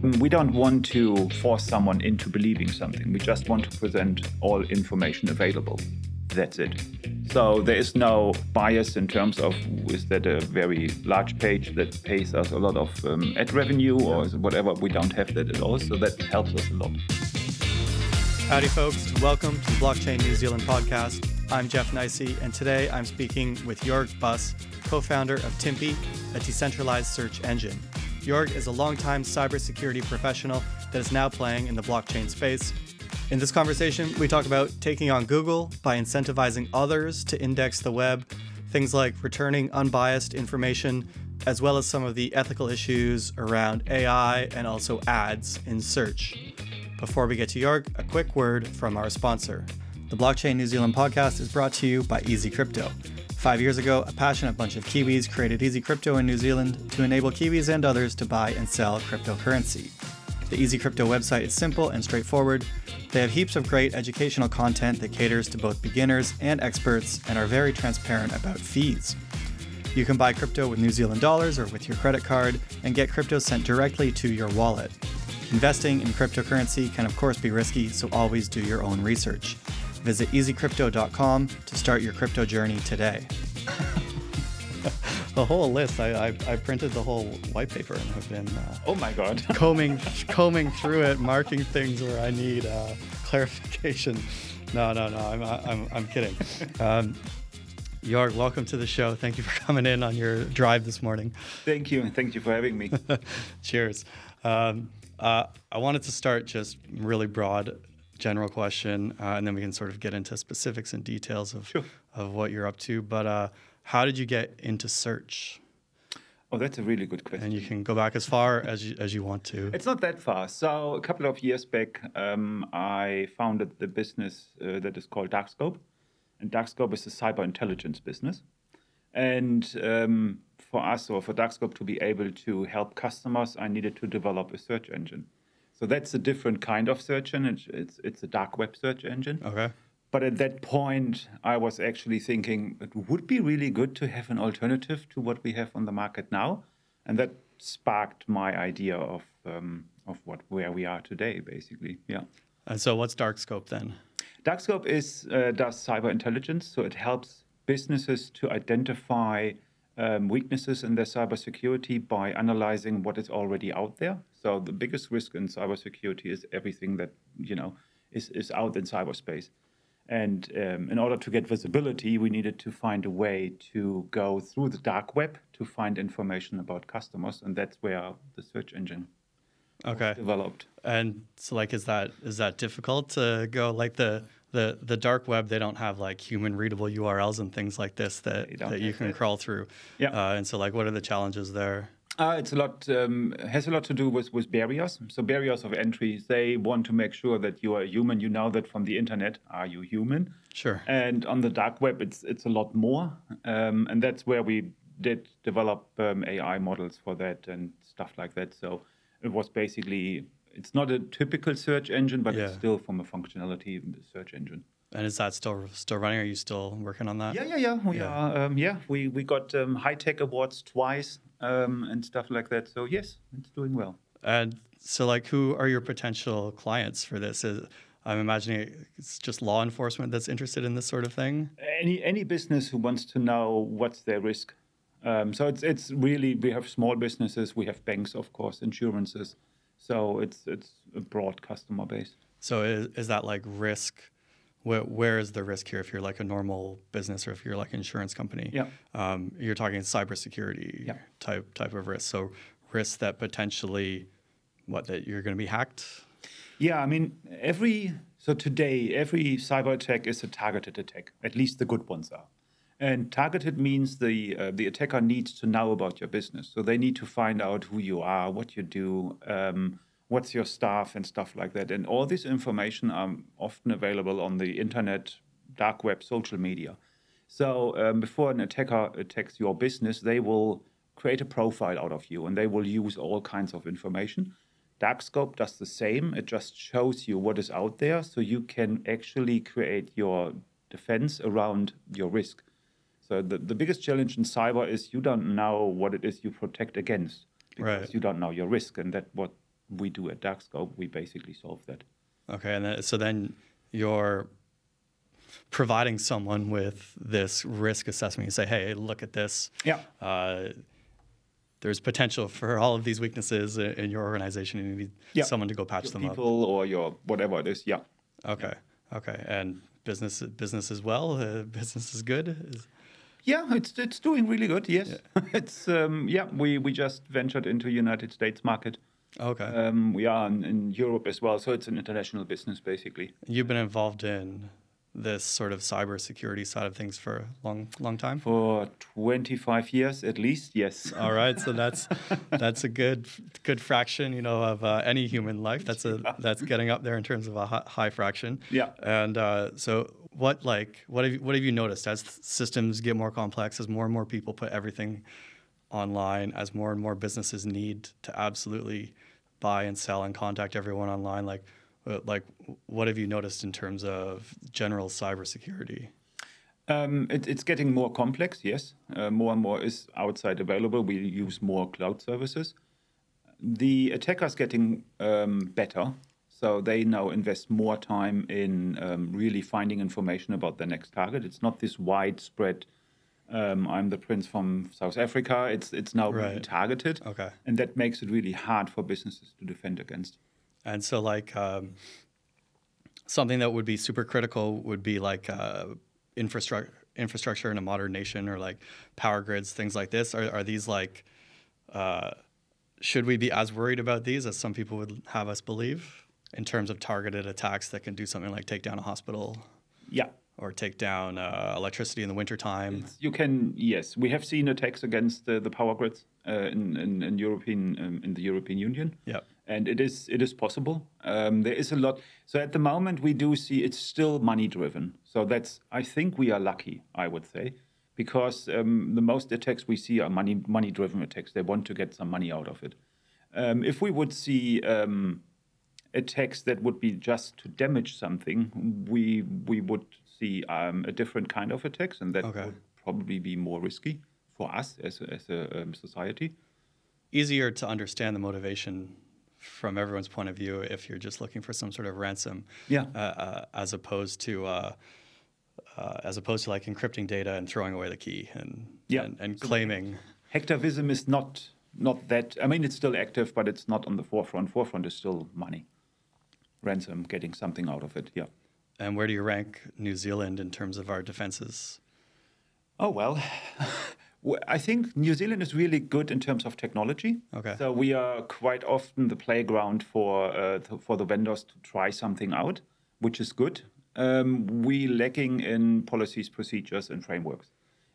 We don't want to force someone into believing something. We just want to present all information available. That's it. So there is no bias in terms of is that a very large page that pays us a lot of um, ad revenue or whatever. We don't have that at all. So that helps us a lot. Howdy, folks. Welcome to the Blockchain New Zealand podcast. I'm Jeff Nijsse, and today I'm speaking with Joerg Buss, co founder of Timpi, a decentralized search engine. Joerg is a longtime cybersecurity professional that is now playing in the blockchain space. In this conversation, we talk about taking on Google by incentivizing others to index the web, things like returning unbiased information, as well as some of the ethical issues around AI and also ads in search. Before we get to Joerg, a quick word from our sponsor. The Blockchain New Zealand podcast is brought to you by Easy Crypto. Five years ago, a passionate bunch of Kiwis created Easy Crypto in New Zealand to enable Kiwis and others to buy and sell cryptocurrency. The Easy Crypto website is simple and straightforward. They have heaps of great educational content that caters to both beginners and experts and are very transparent about fees. You can buy crypto with New Zealand dollars or with your credit card and get crypto sent directly to your wallet. Investing in cryptocurrency can, of course, be risky, so always do your own research. Visit easycrypto.com to start your crypto journey today. the whole list, I, I, I, printed the whole white paper and have been uh, oh my god combing combing through it, marking things where I need uh, clarification. No, no, no, I'm, I'm, I'm kidding. Um, Joerg, welcome to the show. Thank you for coming in on your drive this morning. Thank you, and thank you for having me. Cheers. Um, uh, I wanted to start just really broad, general question, uh, and then we can sort of get into specifics and details of sure. of what you're up to. But uh, how did you get into search? Oh, that's a really good question. And you can go back as far as you, as you want to. It's not that far. So a couple of years back, um, I founded the business uh, that is called Darkscope, and Darkscope is a cyber intelligence business. And um, for us or for Darkscope to be able to help customers, I needed to develop a search engine. So that's a different kind of search engine. It's, it's a dark web search engine. Okay. But at that point, I was actually thinking it would be really good to have an alternative to what we have on the market now, and that sparked my idea of um, of what where we are today, basically. Yeah. And so, what's Darkscope then? Darkscope is uh, does cyber intelligence, so it helps businesses to identify um, weaknesses in their cybersecurity by analyzing what is already out there. So the biggest risk in cybersecurity is everything that you know is, is out in cyberspace. And um, in order to get visibility, we needed to find a way to go through the dark web to find information about customers, and that's where the search engine okay. developed. And so, like, is that is that difficult to go like the the the dark web they don't have like human readable urls and things like this that that you can crawl through yeah uh, and so like what are the challenges there uh, it's a lot um, has a lot to do with with barriers. So barriers of entry they want to make sure that you are human. You know that from the internet are you human? Sure. And on the dark web it's it's a lot more. Um, and that's where we did develop um, ai models for that and stuff like that. So it was basically it's not a typical search engine, but yeah. it's still from a functionality search engine. And is that still still running? Are you still working on that? Yeah, yeah, yeah. We yeah. are. Um, yeah, we we got um, high tech awards twice um, and stuff like that. So yes, it's doing well. And so, like, who are your potential clients for this? Is, I'm imagining it's just law enforcement that's interested in this sort of thing. Any any business who wants to know what's their risk. Um, so it's it's really we have small businesses, we have banks, of course, insurances. So it's it's a broad customer base. So is, is that like risk? Where, where is the risk here if you're like a normal business or if you're like an insurance company? Yeah. Um, you're talking cybersecurity yeah. type type of risk. So risk that potentially what that you're going to be hacked. Yeah, I mean every so today every cyber attack is a targeted attack. At least the good ones are. And targeted means the uh, the attacker needs to know about your business. So they need to find out who you are, what you do, um, what's your staff, and stuff like that. And all this information are often available on the internet, dark web, social media. So um, before an attacker attacks your business, they will create a profile out of you, and they will use all kinds of information. Darkscope does the same. It just shows you what is out there, so you can actually create your defense around your risk. So the, the biggest challenge in cyber is you don't know what it is you protect against because right. you don't know your risk, and that what we do at Darkscope, we basically solve that. Okay, and then, so then you're providing someone with this risk assessment. You say, "Hey, look at this. Yeah. Uh, there's potential for all of these weaknesses in, in your organization, and you need Yeah. someone to go patch Your them up." people or your whatever it is. Yeah. Okay, okay, and business business as well. Uh, business is good. Is- Yeah, it's it's doing really good. Yes, it's um, yeah. We we just ventured into United States market. Okay, Um, we are in, in Europe as well, so it's an international business basically. you've been involved in this sort of cybersecurity side of things for a long, long time. For 25 years at least, yes. All right, so that's that's a good good fraction, you know, of uh, any human life. That's a that's getting up there in terms of a hi- high fraction. Yeah. And uh, so, what like what have you, what have you noticed as systems get more complex, as more and more people put everything online, as more and more businesses need to absolutely buy and sell and contact everyone online, like. uh, Like, what have you noticed in terms of general cybersecurity? Um, it, it's getting more complex, yes. Uh, more and more is outside available. We use more cloud services. The attackers getting um, better, so they now invest more time in um, really finding information about their next target. It's not this widespread. Um, I'm the prince from South Africa. It's it's now really Right. targeted, Okay. and that makes it really hard for businesses to defend against. And so, like, um, something that would be super critical would be like uh, infrastructure, infrastructure in a modern nation, or like power grids, things like this. Are, are these like? Uh, should we be as worried about these as some people would have us believe in terms of targeted attacks that can do something like take down a hospital Yeah, or take down uh, electricity in the wintertime? You can, yes. We have seen attacks against the, the power grids uh, in, in, in European um, in the European Union. Yep. And it is it is possible. Um, there is a lot. So at the moment, we do see it's still money driven. So that's I think we are lucky. I would say because um, the most attacks we see are money money driven attacks. They want to get some money out of it. Um, if we would see um, attacks that would be just to damage something, we we would see um, a different kind of attacks, and that Okay. would probably be more risky for us as a, as a um, society. easier to understand the motivation from everyone's point of view if you're just looking for some sort of ransom, Yeah. uh, uh, as opposed to uh, uh, as opposed to like encrypting data and throwing away the key and Yeah. and, and claiming. Hacktivism is not not that. I mean, it's still active, but it's not on the forefront. Forefront is still money, ransom, getting something out of it. Yeah. And where do you rank New Zealand in terms of our defenses? Oh well, I think New Zealand is really good in terms of technology. Okay. So we are quite often the playground for uh, th- for the vendors to try something out, which is good. Um, we lacking in policies, procedures, and frameworks.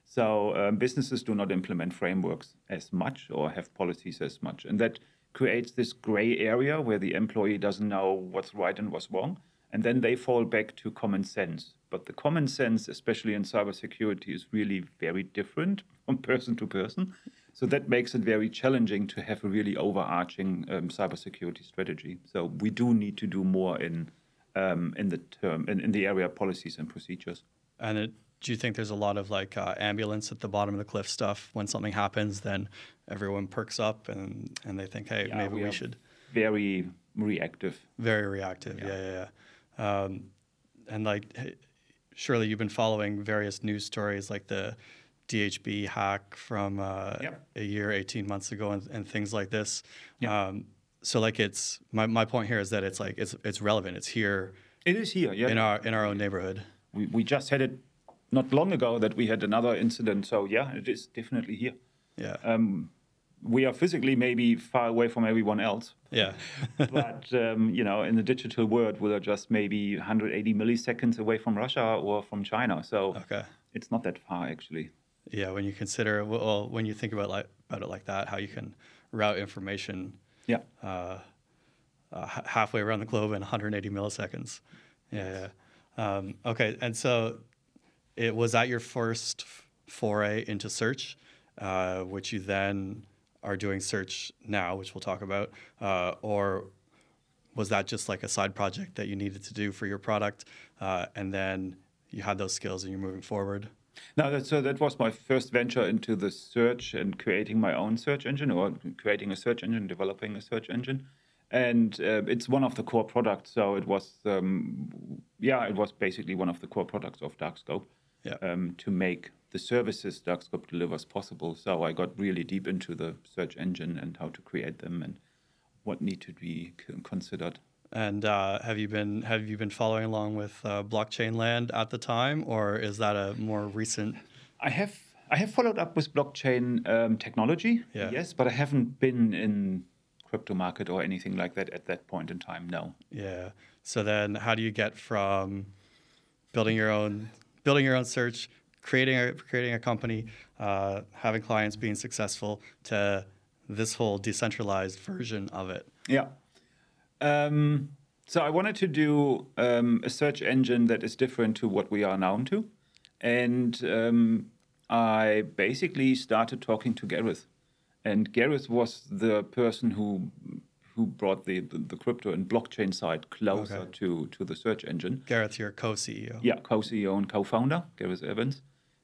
So um, businesses do not implement frameworks as much or have policies as much, and that creates this gray area where the employee doesn't know what's right and what's wrong, and then they fall back to common sense. But the common sense, especially in cybersecurity, is really very different from person to person. So that makes it very challenging to have a really overarching um, cybersecurity strategy. So we do need to do more in um, in the term in, in the area of policies and procedures. And it, do you think there's a lot of like uh, ambulance at the bottom of the cliff stuff? When something happens, then everyone perks up and, and they think, hey, Yeah, maybe we, are should. very reactive. Very reactive. Yeah, yeah, yeah. Um, and like, surely you've been following various news stories like the DHB hack from uh, Yeah. a year, 18 months ago, and, and things like this. Yeah. Um, so like, it's my, my point here is that it's like it's it's relevant. It's here It is here, yeah. in our in our own neighborhood. we, we just had it not long ago that we had another incident. So yeah, it is definitely here. Yeah. Um, we are physically maybe far away from everyone else, yeah. but um, you know, in the digital world, we are just maybe 180 milliseconds away from Russia or from China. So okay. it's not that far actually. Yeah, when you consider, well, when you think about like about it like that, how you can route information Yeah. uh, uh, halfway around the globe in 180 milliseconds. Yeah, yeah. Um, okay, and so it was that your first foray into search, uh, which you then are doing search now, which we'll talk about, uh, or was that just like a side project that you needed to do for your product, uh, and then you had those skills and you're moving forward? No, that, so that was my first venture into the search and creating my own search engine or creating a search engine, developing a search engine. and uh, it's one of the core products. So it was, um, yeah, it was basically one of the core products of Darkscope Yeah. um, to make the services Darkscope delivers possible. So I got really deep into the search engine and how to create them and what need to be considered. And uh, have you been have you been following along with uh, blockchain land at the time, or is that a more recent? I have I have followed up with blockchain um, technology, Yeah. yes, but I haven't been in crypto market or anything like that at that point in time. No. Yeah. So then, how do you get from building your own building your own search, creating a creating a company, uh, having clients, being successful, to this whole decentralized version of it? Yeah. Um, so I wanted to do um, a search engine that is different to what we are known to, and um, I basically started talking to Gareth, and Gareth was the person who who brought the the, the crypto and blockchain side closer Okay. to to the search engine. Gareth, your co-CEO. Yeah, co-CEO and co-founder, Gareth Evans.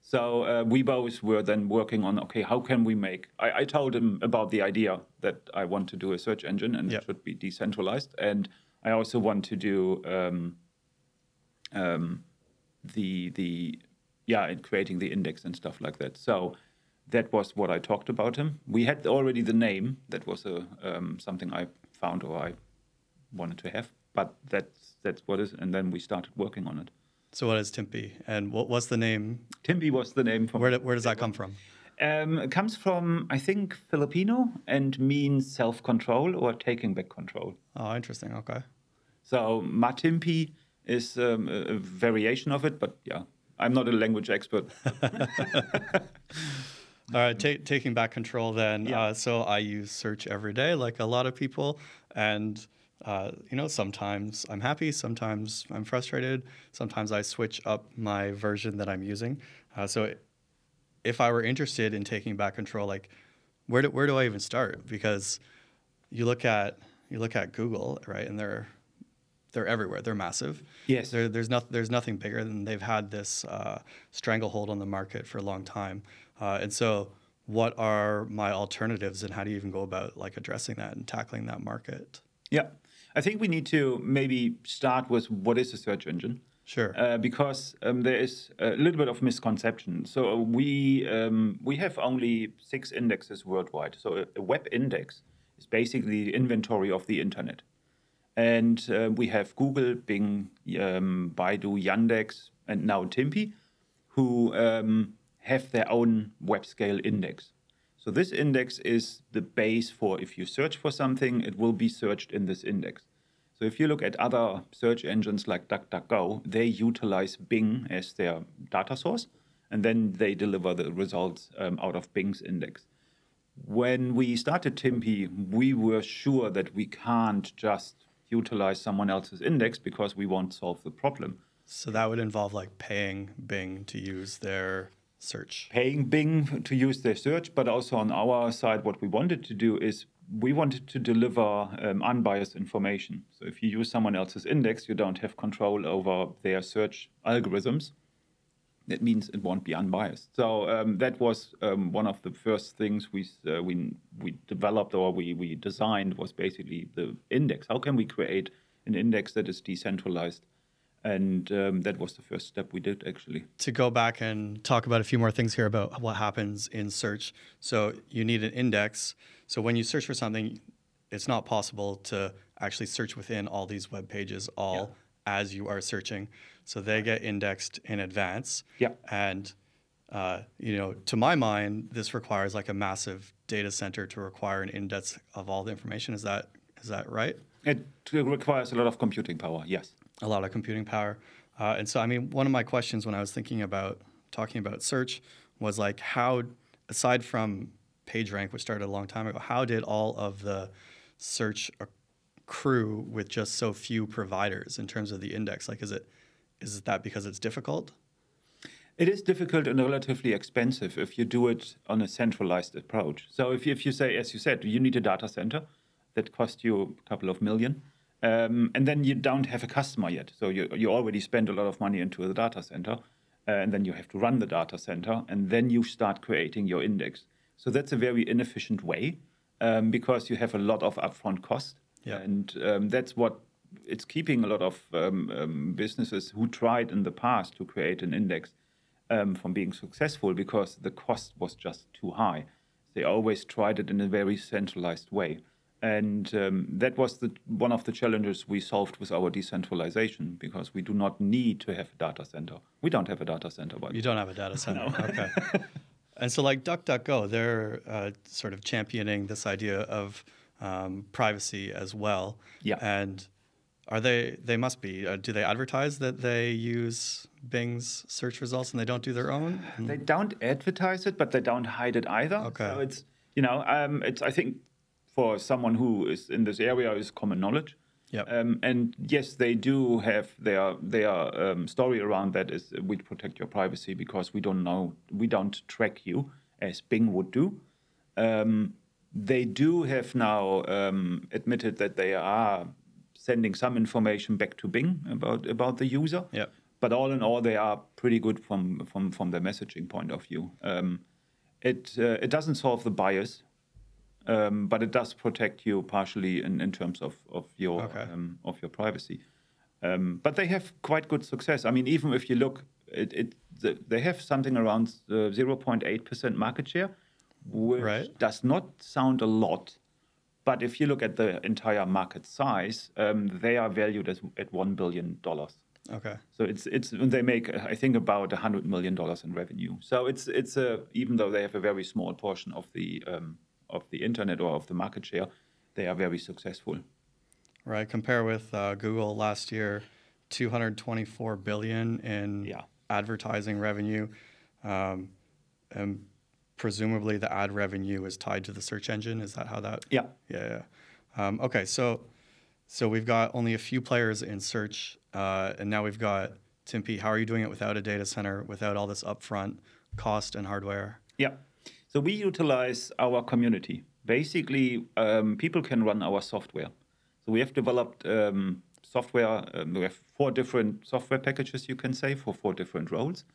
So uh, we both were then working on okay, how can we make? I, I told him about the idea that I want to do a search engine and Yep. it should be decentralized, and I also want to do um, um, the the yeah, in creating the index and stuff like that. So that was what I talked about him. We had already the name. That was a um, something I found or I wanted to have, but that's that's what is. And then we started working on it. So what is Timpi, and what what's the name? Timpi was the name from. Where where does that come from? Um, it comes from, I think, Filipino and means self control or taking back control. Oh, interesting. Okay. So Matimpi is um, a, a variation of it, but yeah, I'm not a language expert. All right, ta- taking back control then. Yeah. Uh, so I use search every day, like a lot of people, and uh, you know, sometimes I'm happy, sometimes I'm frustrated, sometimes I switch up my version that I'm using. Uh, so if I were interested in taking back control, like where do where do I even start? Because you look at you look at Google, right, and they're they're everywhere. They're massive. Yes. There, there's not there's nothing bigger than they've had this uh, stranglehold on the market for a long time. Uh, and so, what are my alternatives, and how do you even go about like addressing that and tackling that market? yeah, I think we need to maybe start with what is a search engine. Sure. uh, because um, there is a little bit of misconception. So we um, we have only six indexes worldwide. So a, a web index is basically the inventory of the internet, and uh, we have Google, Bing, um, Baidu, Yandex, and now Timpi, who um, have their own web scale index. So this index is the base for if you search for something, it will be searched in this index. So if you look at other search engines like DuckDuckGo, they utilize Bing as their data source, and then they deliver the results um, out of Bing's index. When we started Timpi, we were sure that we can't just utilize someone else's index because we won't solve the problem. so that would involve like paying Bing to use their search. paying Bing to use their search, but also on our side, what we wanted to do is we wanted to deliver um, unbiased information. So if you use someone else's index, you don't have control over their search algorithms. That means it won't be unbiased. So um, that was um, one of the first things we uh, we we developed or we we designed was basically the index. How can we create an index that is decentralized? And um, that was the first step we did actually. to go back and talk about a few more things here about what happens in search. So you need an index. So when you search for something, it's not possible to actually search within all these web pages all as you are searching. So they get indexed in advance. Yeah. And uh, you know, to my mind, this requires like a massive data center to require an index of all the information. Is that is that right? It requires a lot of computing power. Yes. A lot of computing power. Uh, and so, I mean, one of my questions when I was thinking about talking about search was like, how, aside from PageRank, which started a long time ago, how did all of the search accrue with just so few providers in terms of the index? Like, is it is that because it's difficult? It is difficult and relatively expensive if you do it on a centralized approach. So if you, if you say, as you said, you need a data center that costs you a couple of million, um, and then you don't have a customer yet. So you, you already spend a lot of money into the data center, uh, and then you have to run the data center, and then you start creating your index. So that's a very inefficient way um, because you have a lot of upfront cost. Yeah. And um, that's what it's keeping a lot of um, um, businesses who tried in the past to create an index um, from being successful because the cost was just too high. They always tried it in a very centralized way. And um, that was the, one of the challenges we solved with our decentralization because we do not need to have a data center. We don't have a data center, but You don't have a data center. Okay. and so, like DuckDuckGo, they're uh, sort of championing this idea of um, privacy as well. Yeah. And are they? They must be. Uh, do they advertise that they use Bing's search results and they don't do their own? They don't advertise it, but they don't hide it either. Okay. So it's you know, um, it's I think for someone who is in this area is common knowledge. Yep. Um, and yes, they do have their their um, story around that is we protect your privacy because we don't know we don't track you as Bing would do. Um, they do have now um, admitted that they are sending some information back to Bing about about the user. Yep. But all in all, they are pretty good from from from the messaging point of view. Um, it uh, it doesn't solve the bias, um, but it does protect you partially in, in terms of of your Okay. um, of your privacy. Um, but they have quite good success. I mean, even if you look, it, it the, they have something around uh, 0.8 percent market share, which Right. does not sound a lot. But if you look at the entire market size, um, they are valued as, at one billion dollars. Okay. So it's it's they make I think about hundred million dollars in revenue. So it's it's a even though they have a very small portion of the um, of the internet or of the market share, they are very successful. Right. Compare with uh, Google last year, 224 billion in Yeah. advertising revenue, um, and presumably the ad revenue is tied to the search engine. Is that how that? Yeah. Yeah. yeah. Um, okay. So, so we've got only a few players in search, uh, and now we've got Timpi. How are you doing it without a data center, without all this upfront cost and hardware? Yeah. So we utilize our community. Basically, um, people can run our software. So we have developed um, software. Um, we have four different software packages, you can say, for four different roles.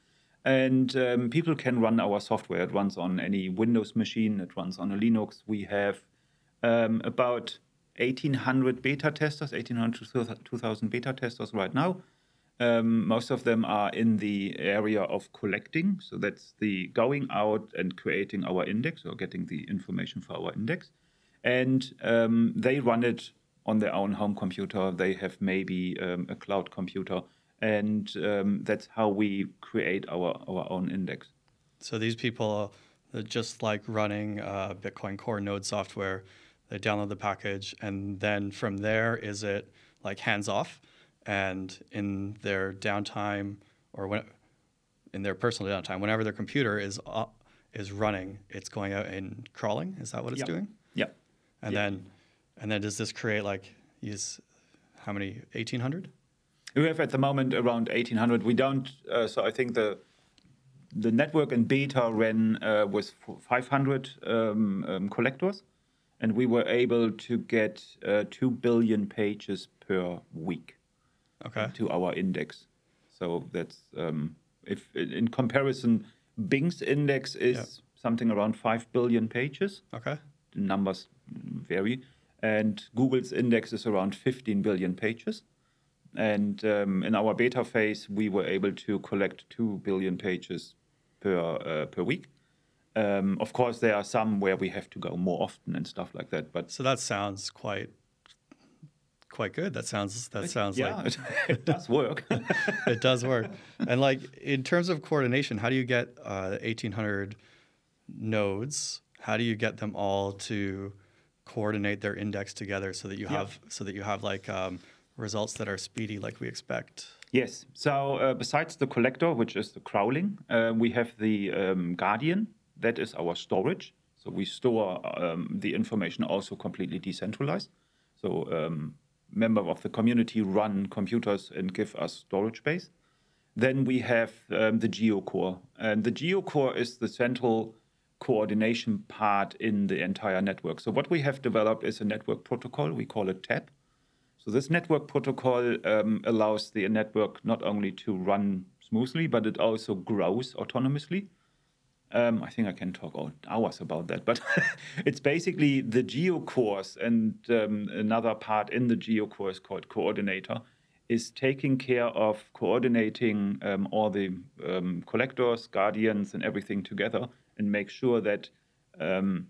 And um, people can run our software. It runs on any Windows machine. It runs on a Linux. We have um, about 1,800 beta testers, 1,800 to 2,000 beta testers right now. Um, most of them are in the area of collecting. So that's the going out and creating our index or getting the information for our index. And um, they run it on their own home computer. They have maybe um, a cloud computer. And um, that's how we create our, our own index. So these people, uh, just like running uh, Bitcoin Core node software, they download the package, and then from there, is it like hands off, and in their downtime or when, in their personal downtime, whenever their computer is uh, is running, it's going out and crawling. Is that what it's Yeah. doing? Yeah. And Yeah. then, and then does this create like use how many? Eighteen hundred. We have at the moment around 1,800. We don't, uh, so I think the the network in beta ran uh, with 500 um, um, collectors, and we were able to get uh, 2 billion pages per week Okay. to our index. So that's, um, if in comparison, Bing's index is Yeah. something around 5 billion pages Okay. the numbers vary. And Google's index is around 15 billion pages. And um, in our beta phase, we were able to collect 2 billion pages per, uh, per week. Um, of course, there are some where we have to go more often and stuff like that. But So that sounds quite quite good. That sounds that sounds yeah, like it, does work. it does work. And like in terms of coordination, how do you get uh, 1,800 nodes? How do you get them all to coordinate their index together so that you Yeah. have so that you have like um, results that are speedy, like we expect? Yes. So uh, besides the collector, which is the crawling, uh, we have the um, Guardian. That is our storage. So we store um, the information also completely decentralized. So um, member of the community run computers and give us storage space. Then we have um, the GeoCore, and the GeoCore is the central coordination part in the entire network. So what we have developed is a network protocol. We call it TAP. So this network protocol um, allows the network not only to run smoothly, but it also grows autonomously. Um, I think I can talk all hours about that, but it's basically the geocores and um, another part in the geocore is called coordinator is taking care of coordinating um, all the um, collectors, guardians, and everything together and make sure that um,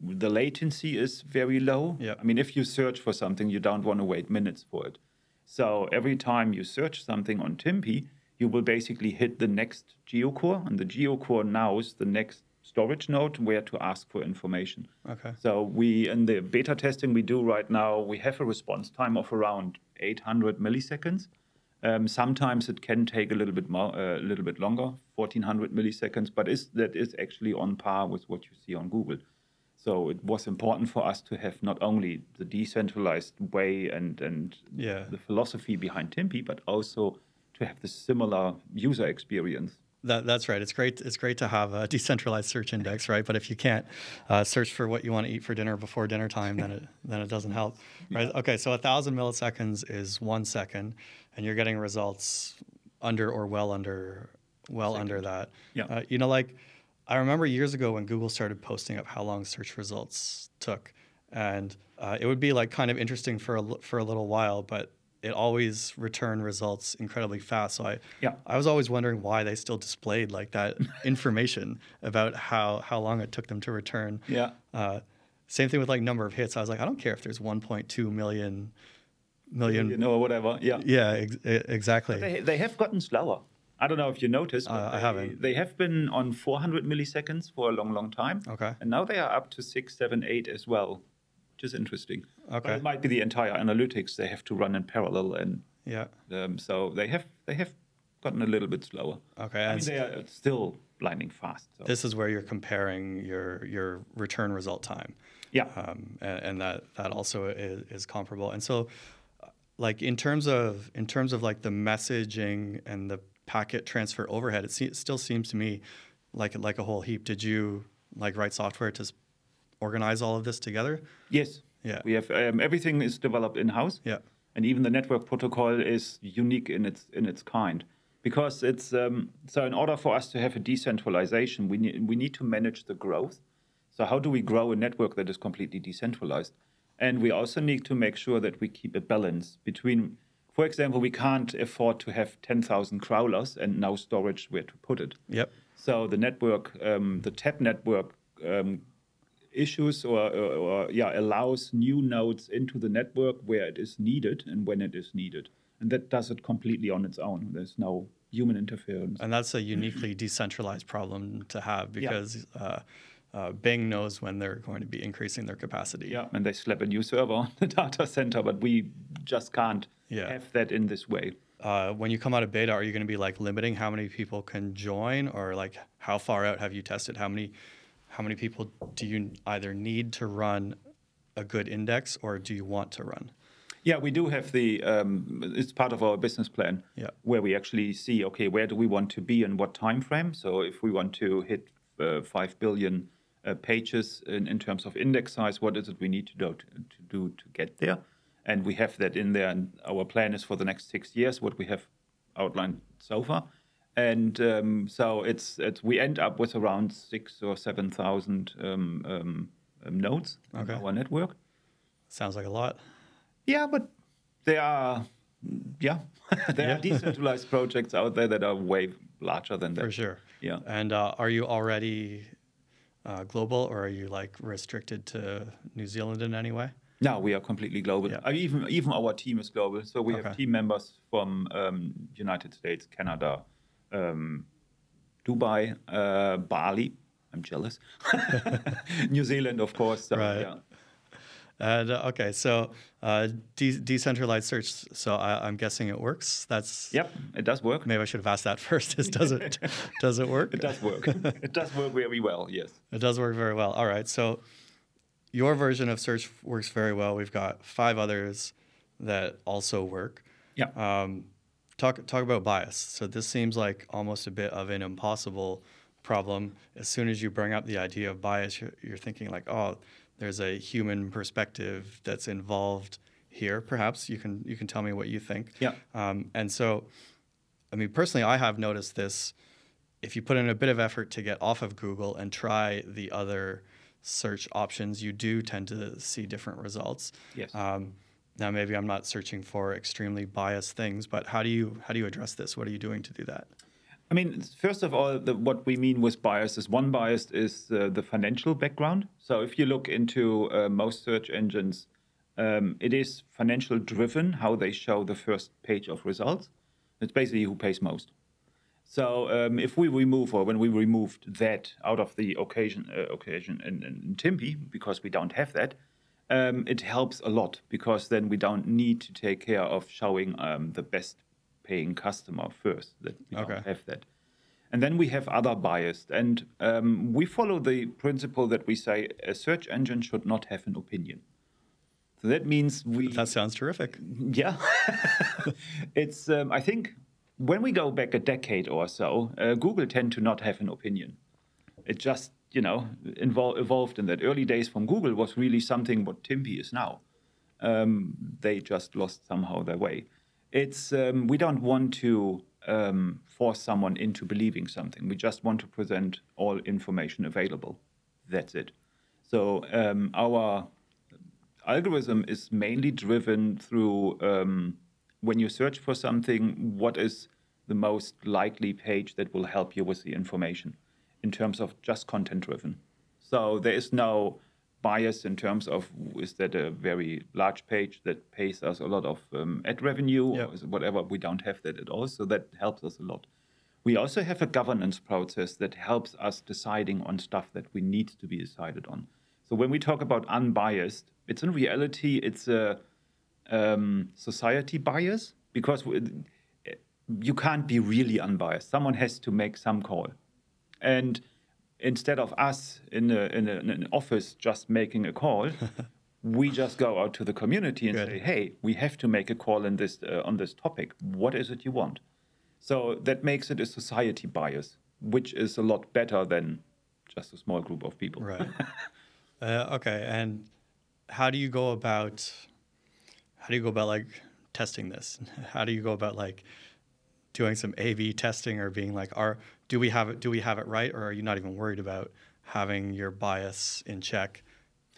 the latency is very low. Yeah. I mean, if you search for something, you don't want to wait minutes for it. So every time you search something on Timpi, you will basically hit the next geocore, and the geocore knows the next storage node where to ask for information. Okay. So we in the beta testing we do right now, we have a response time of around 800 milliseconds. Um, sometimes it can take a little bit more, uh, a little bit longer, 1400 milliseconds, but is that is actually on par with what you see on Google. So it was important for us to have not only the decentralized way and and Yeah. the philosophy behind Timpi, but also to have the similar user experience. That, that's right. It's great. It's great to have a decentralized search index, right? But if you can't uh, search for what you want to eat for dinner before dinner time, then it then it doesn't help, right? Okay, so a thousand milliseconds is one second, and you're getting results under or well under well under that. Yeah. Uh, you know, like I remember years ago when Google started posting up how long search results took, and uh, it would be like kind of interesting for a, for a little while, but it always returned results incredibly fast. So I Yeah. I was always wondering why they still displayed like that information about how how long it took them to return. Yeah. Uh, same thing with like number of hits. I was like, I don't care if there's 1.2 million million. You know, whatever. Yeah. Yeah, ex- exactly. They, they have gotten slower. I don't know if you noticed. but Uh, I they, haven't. They have been on 400 milliseconds for a long, long time. Okay. And now they are up to six, seven, eight as well, which is interesting. But Okay. it might be the entire analytics they have to run in parallel, and yeah. um, so they have they have gotten a little bit slower. Okay. I mean, and they are still blinding fast. So. this is where you're comparing your your return result time. yeah. um, and, and that that also is, is comparable. And so, like in terms of in terms of like the messaging and the packet transfer overhead, it, se- it still seems to me like like a whole heap. Did you like write software to organize all of this together? Yes. Yeah. We have um, everything is developed in house. Yeah. And even the network protocol is unique in its in its kind because it's um, so. In order for us to have a decentralization, we need we need to manage the growth. So how do we grow a network that is completely decentralized? And we also need to make sure that we keep a balance between. For example, we can't afford to have 10,000 crawlers and no storage where to put it. Yep. So the network, um, the TAP network, um, issues or, or, or yeah allows new nodes into the network where it is needed and when it is needed, and that does it completely on its own. There's no human interference. And that's a uniquely decentralized problem to have because uh, uh, Bing knows when they're going to be increasing their capacity. yeah, and they slap a new server on the data center, but we just can't Yeah. have that in this way. uh, when you come out of beta, are you going to be like limiting how many people can join, or like how far out have you tested? How many, how many people do you either need to run a good index, or do you want to run? Yeah, we do have the. Um, it's part of our business plan. Yeah. Where we actually see, okay, where do we want to be and what time frame? So if we want to hit uh, five billion uh, pages in, in terms of index size, what is it we need to do to, to do to get there? And we have that in there. And our plan is for the next six years. What we have outlined so far. And um, so it's, it's we end up with around six or seven thousand um, um, um, nodes Okay. in our network. Sounds like a lot. Yeah, but there are, yeah, there Yeah. are decentralized projects out there that are way larger than that. For sure. Yeah. And uh, are you already uh, global, or are you like restricted to New Zealand in any way? No, we are completely global. Yeah. Even even our team is global. So we Okay. have team members from um, United States, Canada, um, Dubai, uh, Bali. I'm jealous. New Zealand, of course. So, Right. Yeah. And uh, okay, so uh, de- decentralized search. So I, I'm guessing it works. That's Yep, it does work. Maybe I should have asked that first. Is does it does it work? It does work. it does work very well. Yes. It does work very well. All right. So your version of search works very well. We've got five others that also work. Yeah. Um, talk talk about bias. So this seems like almost a bit of an impossible problem. As soon as you bring up the idea of bias, you're, you're thinking like, oh, there's a human perspective that's involved here. Perhaps you can you can tell me what you think. Yeah. Um, and so, I mean, personally, I have noticed this if you put in a bit of effort to get off of Google and try the other search options, you do tend to see different results. Yes. Um, now, maybe I'm not searching for extremely biased things, but how do you how do you address this? What are you doing to do that? I mean, first of all, the, what we mean with bias is one bias is uh, the financial background. So if you look into uh, most search engines, um, it is financial driven how they show the first page of results. It's basically who pays most. So um, if we remove, or when we removed that out of the occasion, uh, occasion in, in Timpi, because we don't have that, um, it helps a lot because then we don't need to take care of showing um, the best paying customer first. That we Okay. don't have that. And then we have other bias. And um, we follow the principle that we say a search engine should not have an opinion. So that means we. That sounds terrific. Yeah. it's, um, I think, when we go back a decade or so, uh, Google tend to not have an opinion. It just, you know, invol- evolved in that. Early days from Google was really something what Timpi is now. Um, they just lost somehow their way. It's, um, we don't want to um, force someone into believing something. We just want to present all information available. That's it. So um, our algorithm is mainly driven through um, when you search for something, what is the most likely page that will help you with the information in terms of just content driven. So there is no bias in terms of is that a very large page that pays us a lot of um, ad revenue Yep. or whatever. We don't have that at all. So that helps us a lot. We also have a governance process that helps us deciding on stuff that we need to be decided on. So when we talk about unbiased, it's in reality it's a um, society bias because we, you can't be really unbiased. Someone has to make some call, and instead of us in, a, in, a, in an office just making a call, we just go out to the community and Good. say, "Hey, we have to make a call in this uh, on this topic. What is it you want?" So that makes it a society bias, which is a lot better than just a small group of people. Right. uh, okay. And how do you go about how do you go about like testing this? How do you go about like doing some A/B testing or being like, are do we have it? Do we have it right, or are you not even worried about having your bias in check?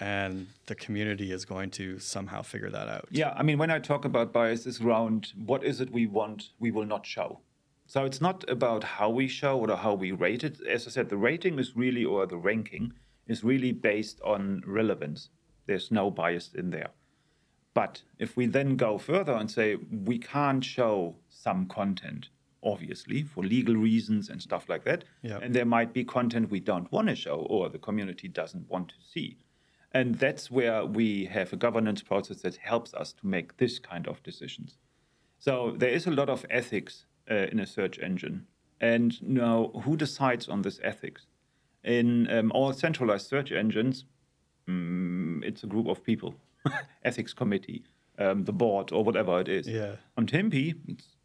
And the community is going to somehow figure that out. Yeah, I mean, when I talk about bias, it's around what is it we want, we will not show. So it's not about how we show or how we rate it. As I said, the rating is really, or the ranking is really based on relevance. There's no bias in there. But if we then go further and say we can't show some content, obviously, for legal reasons and stuff like that, Yeah. and there might be content we don't want to show or the community doesn't want to see. And that's where we have a governance process that helps us to make this kind of decisions. So there is a lot of ethics uh, in a search engine. And now, who decides on this ethics? In um, all centralized search engines, mm, it's a group of people, ethics committee, um, the board, or whatever it is. Yeah. On Timpi, it's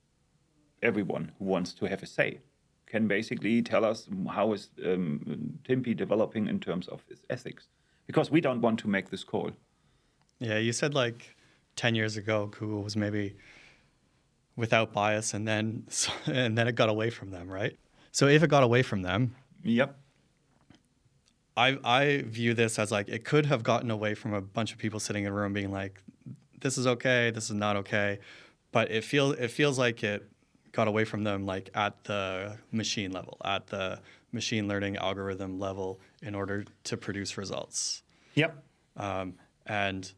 everyone who wants to have a say can basically tell us how is um, Timpi developing in terms of its ethics, because we don't want to make this call. Yeah, you said like 10 years ago Google was maybe without bias and then and then it got away from them, right? So if it got away from them, Yep. I I view this as like it could have gotten away from a bunch of people sitting in a room being like this is okay, this is not okay, but it feel it feels like it got away from them like at the machine level, at the machine learning algorithm level in order to produce results. Yep. um, and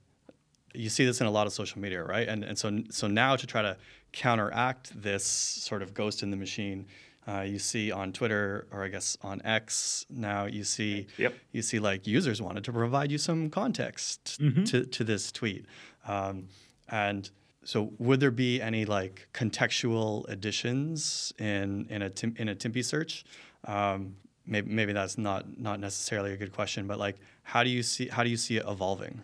you see this in a lot of social media, right? And and so so now to try to counteract this sort of ghost in the machine, uh, you see on Twitter or I guess on X now you see Yep. you see like users wanted to provide you some context to to this tweet, um, and so would there be any like contextual additions in in a Tim, in a Timpi search? Um, maybe maybe that's not not necessarily a good question, but like how do you see how do you see it evolving?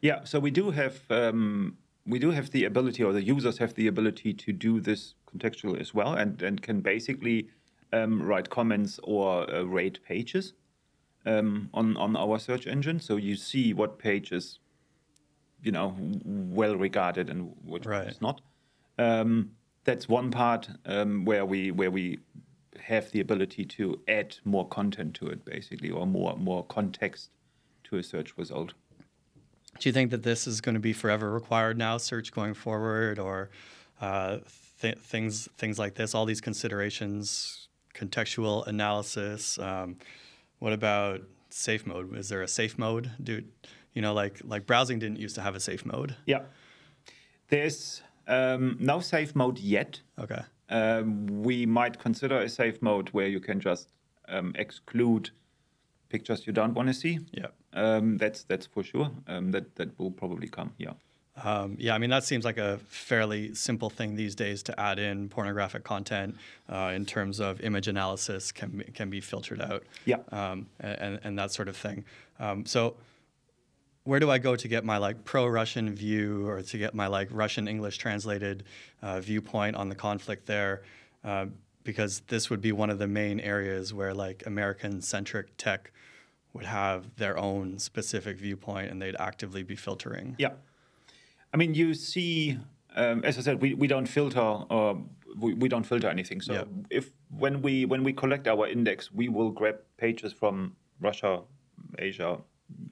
Yeah, so we do have um, we do have the ability, or the users have the ability to do this contextual as well, and and can basically um, write comments or uh, rate pages um, on on our search engine. So you see what page is, you know, well regarded and which Right. is not. Um, that's one part um, where we where we have the ability to add more content to it, basically, or more more context to a search result. Do you think that this is going to be forever required now, search going forward, or uh, th- things things like this? All these considerations, contextual analysis. Um, what about safe mode? Is there a safe mode? Do you know like like browsing didn't used to have a safe mode? Yeah, there's um, no safe mode yet. Okay. Um, we might consider a safe mode where you can just um, exclude pictures you don't want to see. Yeah. Um, that's that's for sure. Um, that that will probably come. Yeah. Um, yeah, I mean that seems like a fairly simple thing these days to add in pornographic content uh, in terms of image analysis can can be filtered out. Yeah. Um, and and that sort of thing. Um, so where do I go to get my like pro-Russian view or to get my like Russian English translated uh, viewpoint on the conflict there? Uh, because this would be one of the main areas where like American-centric tech would have their own specific viewpoint and they'd actively be filtering. Yeah. I mean, you see, um, as I said, we, we don't filter or we, we don't filter anything. So Yeah. if when we when we collect our index, we will grab pages from Russia, Asia,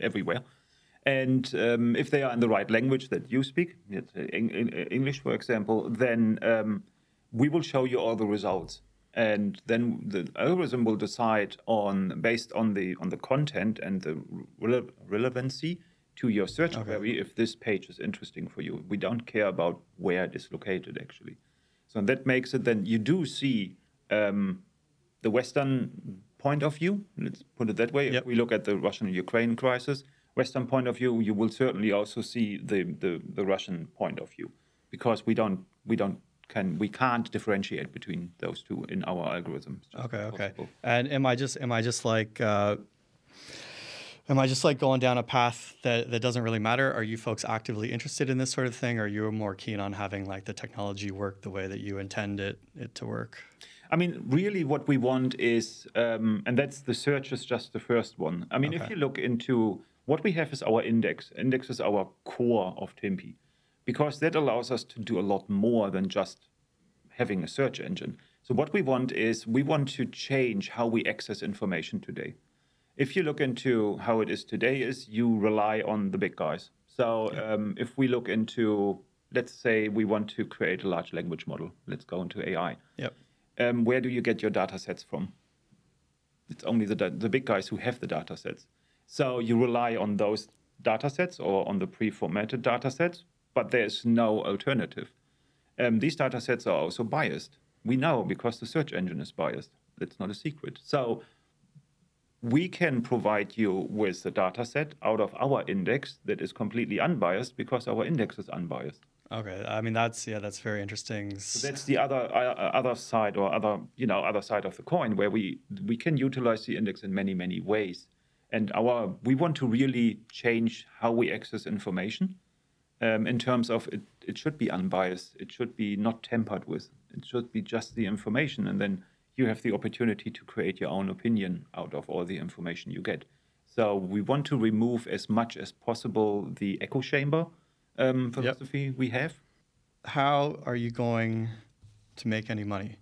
everywhere. And um, if they are in the right language that you speak, it's, Eng- Eng- English, for example, then um, we will show you all the results. And then the algorithm will decide on based on the on the content and the rele- relevancy to your search query if this page is interesting for you. We don't care about where it is located actually. So that makes it then you do see um, the Western point of view. Let's put it that way. Yep. If we look at the Russian-Ukraine crisis, Western point of view, you will certainly also see the, the, the Russian point of view, because we don't we don't can we can't differentiate between those two in our algorithms. Okay, okay. possible. And am I just am I just like uh, am I just like going down a path that, that doesn't really matter? Are you folks actively interested in this sort of thing? Or are you more keen on having like the technology work the way that you intend it, it to work? I mean, really, what we want is, um, and that's the search is just the first one. I mean, if you look into what we have is our index. Index is our core of Timpi, because that allows us to do a lot more than just having a search engine. So what we want is we want to change how we access information today. If you look into how it is today, is you rely on the big guys. So um, if we look into, let's say we want to create a large language model. Let's go into AI Yep. um, where do you get your data sets from? It's only the, the big guys who have the data sets. So you rely on those data sets or on the pre-formatted data sets, but there's no alternative. Um, these data sets are also biased. We know because the search engine is biased. That's not a secret. So we can provide you with a data set out of our index that is completely unbiased because our index is unbiased. Okay. I mean that's yeah, that's very interesting. So That's the other uh, other side or other you know other side of the coin where we we can utilize the index in many many ways, and our we want to really change how we access information, um, in terms of it it should be unbiased, it should be not tampered with, it should be just the information, and then you have the opportunity to create your own opinion out of all the information you get. So we want to remove as much as possible the echo chamber um, philosophy we have. How are you going to make any money?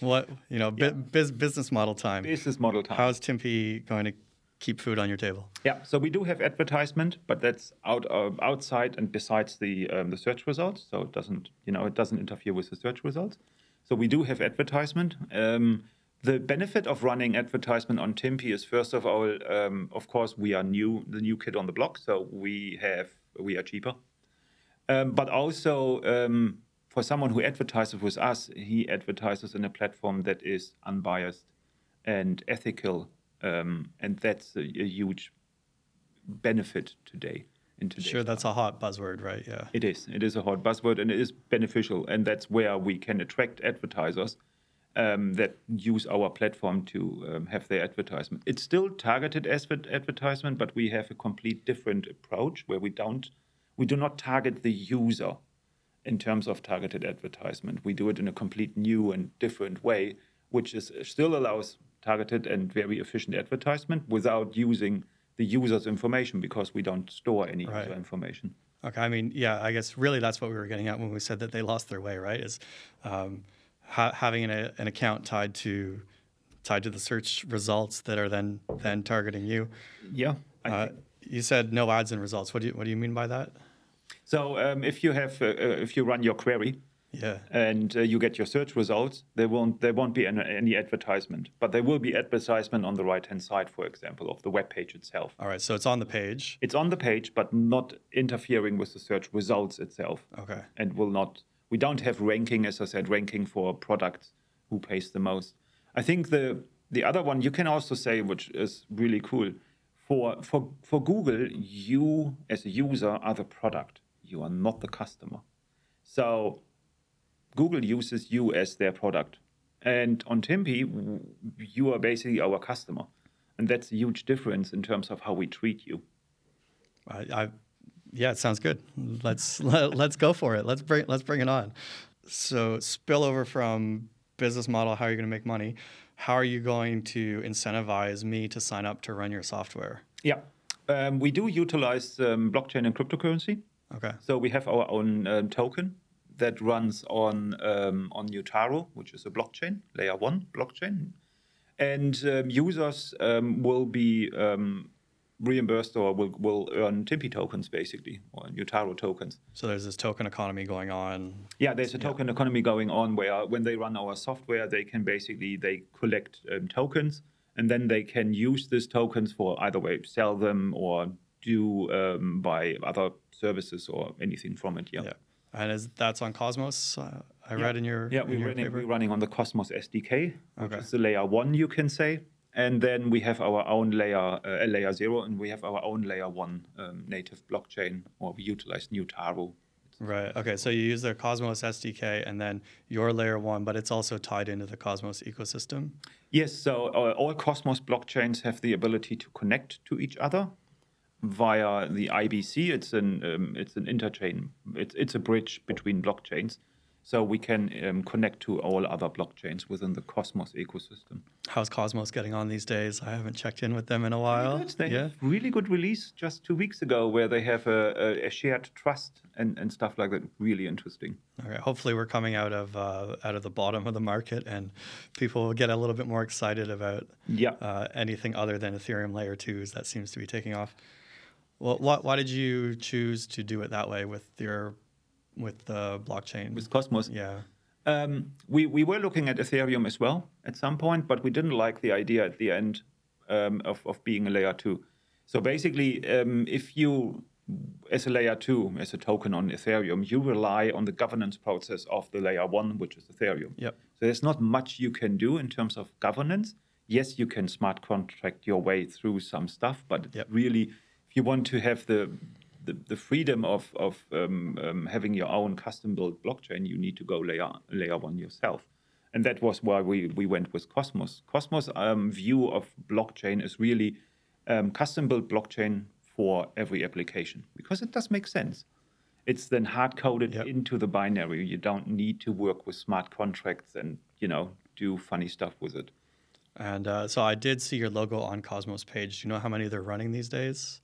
What you know, bu- bus- business model time. Business model time. How's Timpi going to keep food on your table? Yeah, so we do have advertisement, but that's out uh, outside and besides the um, the search results. So it doesn't you know it doesn't interfere with the search results. So we do have advertisement. Um, the benefit of running advertisement on Timpi is first of all, um, of course, we are new, the new kid on the block, so we have we are cheaper. Um, but also um, for someone who advertises with us, he advertises in a platform that is unbiased and ethical, um, and that's a, a huge benefit today. In today's Sure, that's a hot buzzword, right? Yeah. it is. It is a hot buzzword, and it is beneficial, and that's where we can attract advertisers um, that use our platform to um, have their advertisement. It's still targeted as advertisement, but we have a complete different approach where we don't, we do not target the user in terms of targeted advertisement. We do it in a complete new and different way, which is still allows targeted and very efficient advertisement without using the user's information because we don't store any Right. user information. Okay, I mean, yeah, I guess really that's what we were getting at when we said that they lost their way, right? Is um, ha- having an, an account tied to tied to the search results that are then then targeting you. Yeah. I Uh, think- you said no ads and results. What do you what do you mean by that? So um, if you have, uh, uh, if you run your query Yeah. and uh, you get your search results, there won't there won't be any, any advertisement, but there will be advertisement on the right hand side, for example, of the web page itself. All right. So it's on the page. It's on the page, but not interfering with the search results itself. Okay. and will not. We don't have ranking, as I said, ranking for products who pays the most. I think the the other one you can also say, which is really cool, for for for Google, you as a user are the product. You are not the customer. So Google uses you as their product, and on Timpi, you are basically our customer, and that's a huge difference in terms of how we treat you. I, I yeah, it sounds good. Let's let, let's go for it. Let's bring let's bring it on. So spillover from business model, how are you going to make money? How are you going to incentivize me to sign up to run your software? Yeah, um, we do utilize um, blockchain and cryptocurrency. Okay. So we have our own um, token that runs on um, on Neutaro, which is a blockchain, layer one blockchain, and um, users um, will be um, reimbursed or will, will earn Timpi tokens basically or Neutaro tokens. So there's this token economy going on. Yeah, there's a token economy going on where when they run our software, they can basically they collect um, tokens and then they can use these tokens for either way sell them or do um, buy other services or anything from it. Yeah. Yeah. And is that's on Cosmos? Uh, I Yeah. read in your Yeah, in we're your running, we're running on the Cosmos SDK, which Okay. is the layer one, you can say. And then we have our own layer, uh, layer zero, and we have our own layer one um, native blockchain, or we utilize Neutaro. Right. Okay. So you use the Cosmos SDK and then your layer one, but it's also tied into the Cosmos ecosystem. Yes, so uh, all Cosmos blockchains have the ability to connect to each other via the IBC. It's an um, it's an interchain. It's it's a bridge between blockchains, so we can um, connect to all other blockchains within the Cosmos ecosystem. How's Cosmos getting on these days? I haven't checked in with them in a while. Yeah. really good release just two weeks ago where they have a, a, a shared trust and, and stuff like that. Really interesting. All right. Hopefully, we're coming out of uh, out of the bottom of the market, and people will get a little bit more excited about Yeah. uh, anything other than Ethereum layer twos. That seems to be taking off. Well, why, why did you choose to do it that way with your with the blockchain? With Cosmos. yeah. Um, we, we were looking at Ethereum as well at some point, but we didn't like the idea at the end um, of, of being a layer two. So basically, um, if you, as a layer two, as a token on Ethereum, you rely on the governance process of the layer one, which is Ethereum. Yep. So there's not much you can do in terms of governance. Yes, you can smart contract your way through some stuff, but Yep. really, if you want to have the the, the freedom of, of um, um, having your own custom built blockchain, you need to go layer layer one yourself. And that was why we, we went with Cosmos. Cosmos um, view of blockchain is really um, custom built blockchain for every application because it does make sense. It's then hard coded Yep. into the binary. You don't need to work with smart contracts and you know do funny stuff with it. And uh, so I did see your logo on Cosmos page. Do you know how many they're running these days?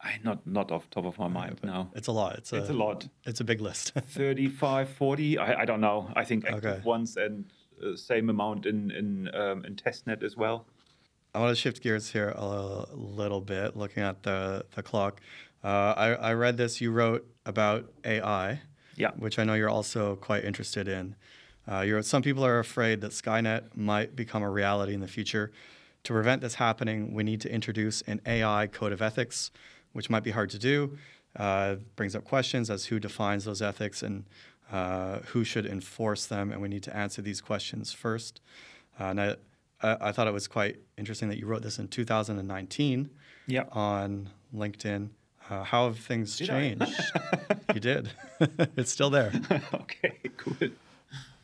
I not not off top of my mind now. It's a lot. It's a, It's a lot. It's a big list. 35, 40. I, I don't know. I think active Okay. ones and uh, same amount in in um, in testnet as well. I want to shift gears here a little bit, looking at the, the clock. Uh, I, I read this you wrote about AI, Yeah. which I know you're also quite interested in. Uh, you're, some people are afraid that Skynet might become a reality in the future. To prevent this happening, we need to introduce an AI code of ethics, which might be hard to do. Uh, brings up questions as who defines those ethics and uh, who should enforce them, and we need to answer these questions first. Uh, and I, I, I thought it was quite interesting that you wrote this in 2019 Yeah. on LinkedIn. Uh, how have things Did changed? you did. it's still there. okay. Cool.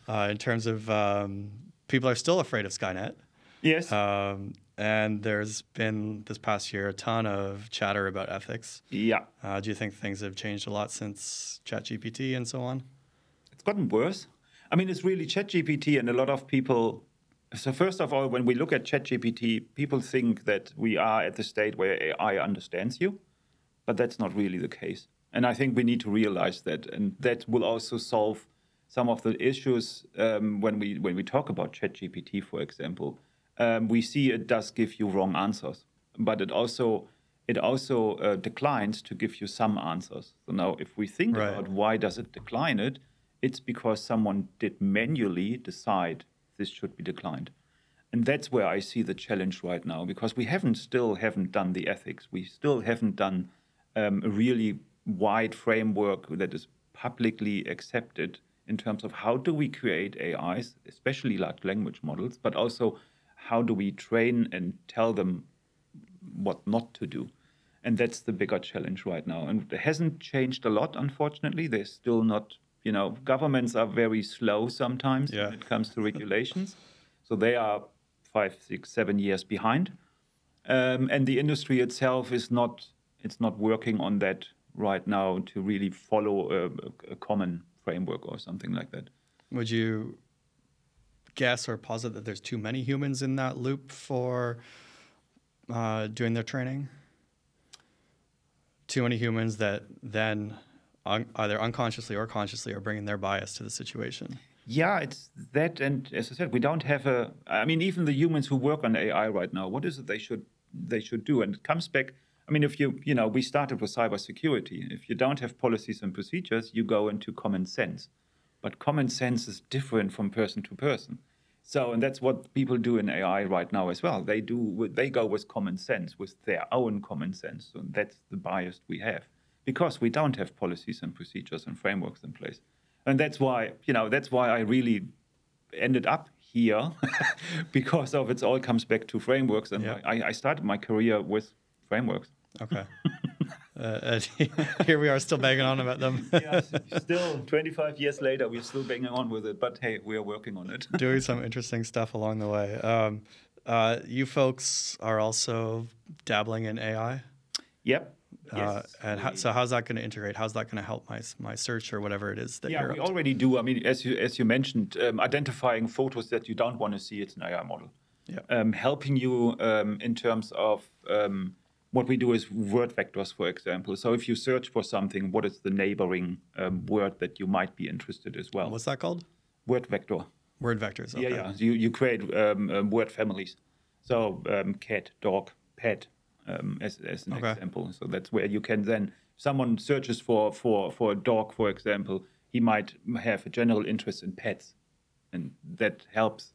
Uh, in terms of um, people are still afraid of Skynet. Yes. Um, and there's been this past year a ton of chatter about ethics. yeah. Uh, do you think things have changed a lot since ChatGPT and so on? It's gotten worse. I mean, it's really ChatGPT, and a lot of people. So first of all, when we look at ChatGPT, people think that we are at the state where AI understands you, but that's not really the case. And I think we need to realize that, and that will also solve some of the issues um, when we when we talk about ChatGPT, for example, um, we see it does give you wrong answers, but it also it also uh, declines to give you some answers. So now, if we think Right. about why does it decline it, it's because someone did manually decide this should be declined. And that's where I see the challenge right now because we haven't still haven't done the ethics. We still haven't done um, a really wide framework that is publicly accepted in terms of how do we create AIs, especially large language models, but also how do we train and tell them what not to do. And that's the bigger challenge right now. And it hasn't changed a lot, unfortunately. There's still not, you know, governments are very slow sometimes Yeah. when it comes to regulations. so they are five, six, seven years behind. Um, and the industry itself is not, it's not working on that right now to really follow a, a- a common framework or something like that. Would you guess or posit that there's too many humans in that loop for uh, doing their training? Too many humans that then un- either unconsciously or consciously are bringing their bias to the situation. Yeah, it's that, and as I said, we don't have a. I mean, even the humans who work on AI right now, what is it they should they should do? And it comes back. I mean, if you you know, we started with cybersecurity. If you don't have policies and procedures, you go into common sense. But common sense is different from person to person. So, and that's what people do in AI right now as well. They do they go with common sense, with their own common sense. So that's the bias we have because we don't have policies and procedures and frameworks in place. And that's why, you know, that's why I really ended up here because of it all comes back to frameworks. And Yeah. I, I started my career with frameworks. Okay. uh, here we are still banging on about them. Yes, still 25 years later, we're still banging on with it. But hey, we are working on it. doing some interesting stuff along the way. Um, uh, you folks are also dabbling in AI. Yep. Uh, Yes, and how, so how's that going to integrate? How's that going to help my my search or whatever it is that yeah, you're we up to? already do. I mean, as you as you mentioned, um, identifying photos that you don't want to see, it's an AI model. Yeah. Um, helping you um, in terms of um, what we do is word vectors, for example. So if you search for something, what is the neighboring um, word that you might be interested as well? What's that called? word vector. Word vectors. Okay. Yeah, yeah. You you create um, um, word families. So um, cat, dog, pet, um, as as an Okay. example. So that's where you can then someone searches for for for a dog, for example. He might have a general interest in pets, and that helps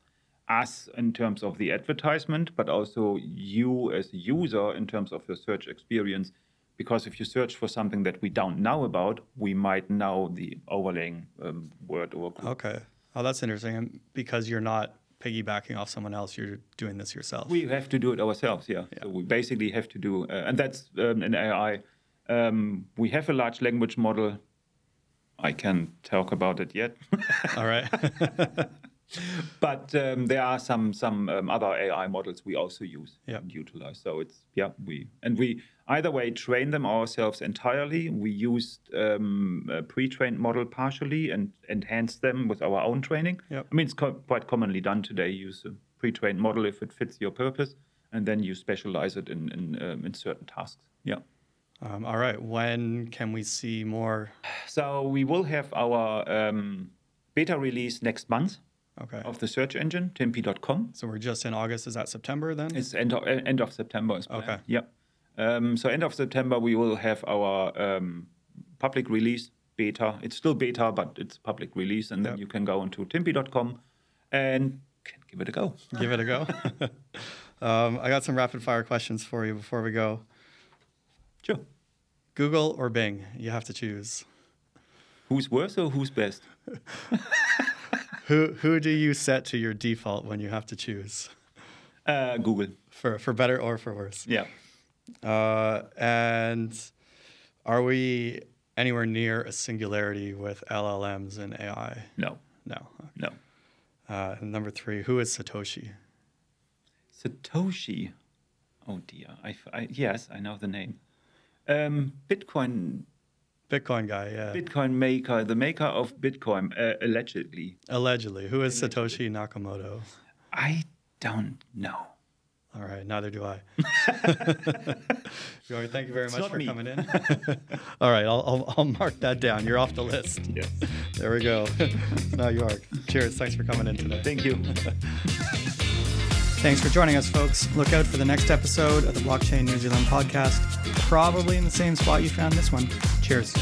us in terms of the advertisement, but also you as a user in terms of your search experience. Because if you search for something that we don't know about, we might know the overlaying um, word or group. Okay. Oh, that's interesting. And because you're not piggybacking off someone else, you're doing this yourself. We have to do it ourselves, yeah. So we basically have to do, uh, and that's um, an AI. Um, we have a large language model. I can't talk about it yet, All right. but um, there are some some um, other AI models we also use Yeah. and utilize. So it's yeah we and we either way train them ourselves entirely. We used um, a pre-trained model partially and enhance them with our own training. Yep. I mean it's co- quite commonly done today. Use a pre-trained model if it fits your purpose, and then you specialize it in in, um, in certain tasks. Yeah. um, all right. When can we see more? So we will have our um, beta release next month Okay. of the search engine, timpi.com. So we're just in August. Is that September then? It's end of, end of September. Is planned. Okay. Yep. Um, so end of September we will have our um, public release beta. It's still beta, but it's public release, and then Yep. you can go onto timpi.com and can give it a go. Give it a go. um, I got some rapid fire questions for you before we go. Sure. Google or Bing? You have to choose. Who's worse or who's best? Who who do you set to your default when you have to choose? Uh, Google. For for better or for worse? Yeah. Uh, and are we anywhere near a singularity with LLMs and AI? No. No. No. Uh, and number three, who is Satoshi? Satoshi. Oh dear. I, I- yes, I know the name. Um, Bitcoin Bitcoin guy, yeah. Bitcoin maker, the maker of Bitcoin, uh, allegedly. Allegedly. Who is Satoshi Nakamoto? I don't know. All right, neither do I. Joerg, thank you very It's much for me. coming in. All right, I'll, I'll, I'll mark that down. You're off the list. Yes. There we go. now York. Cheers. Thanks for coming in today. Thank you. Thanks for joining us, folks. Look out for the next episode of the Blockchain New Zealand podcast, probably in the same spot you found this one. Cheers.